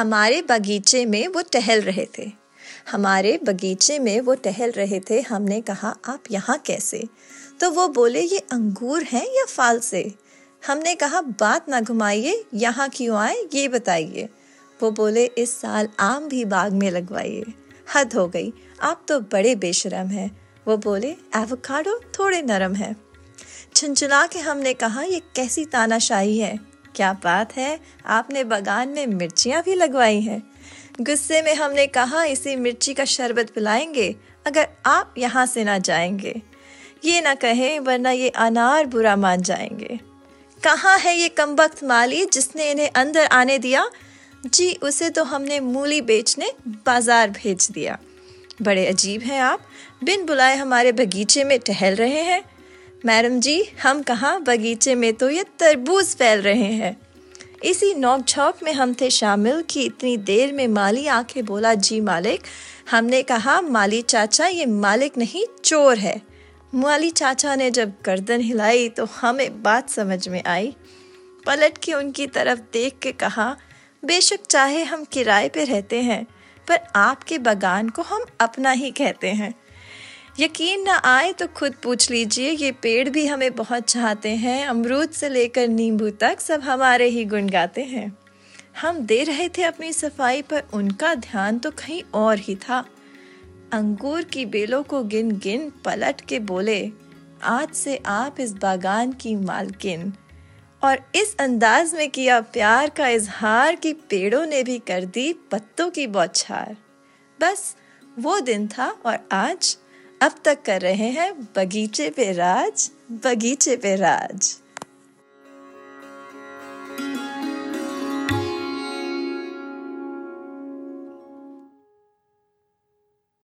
हमारे बगीचे में वो टहल रहे थे। हमारे बगीचे में वो टहल रहे थे। हमने कहा, आप यहाँ कैसे? तो वो बोले, ये अंगूर हैं या फाल से? हमने कहा, बात ना घुमाइए, यहाँ क्यों आए, ये बताइए। वो बोले, इस साल आम भी बाग में लगवाइए। हद हो गई, आप तो बड़े बेशरम हैं। वो बोले, एवोकाडो थोड़े नरम है। छुनछुना के हमने कहा, ये कैसी तानाशाही है? क्या बात है? आपने बगान में मिर्चियाँ भी लगवाई हैं। गुस्से में हमने कहा, इसी मिर्ची का शरबत पिलाएँगे, अगर आप यहाँ से ना जाएँगे। ये ना कहें, वरना ये अनार बुरा मान जाएँगे। कहाँ है ये कमबख्त माली जिसने इन्हें अंदर आने दिया? जी, उसे तो हमने मूली बेचने बाज़ार भेज दिया। बड़े अजीब हैं आप। बिन बुलाए हमारे बगीचे में टहल रहे हैं। मैडम जी, हम कहाँ बगीचे में तो ये तरबूज फैल रहे हैं। इसी नोक झोंक में हम थे शामिल कि इतनी देर में माली आके बोला, जी मालिक। हमने कहा, माली चाचा, ये मालिक नहीं, चोर है। माली चाचा ने जब गर्दन हिलाई तो हमें बात समझ में आई। पलट के उनकी तरफ़ देख के कहा, बेशक चाहे हम किराए पे रहते हैं, पर आपके बगान को हम अपना ही कहते हैं। यकीन ना आए तो खुद पूछ लीजिए, ये पेड़ भी हमें बहुत चाहते हैं। अमरूद से लेकर नींबू तक सब हमारे ही गुण गाते हैं। हम दे रहे थे अपनी सफ़ाई पर, उनका ध्यान तो कहीं और ही था। अंगूर की बेलों को गिन गिन पलट के बोले, आज से आप इस बागान की मालकिन। और इस अंदाज में किया प्यार का इजहार कि पेड़ों ने भी कर दी पत्तों की बौछार। बस वो दिन था और आज अब तक कर रहे हैं बगीचे पे राज बगीचे पे राज।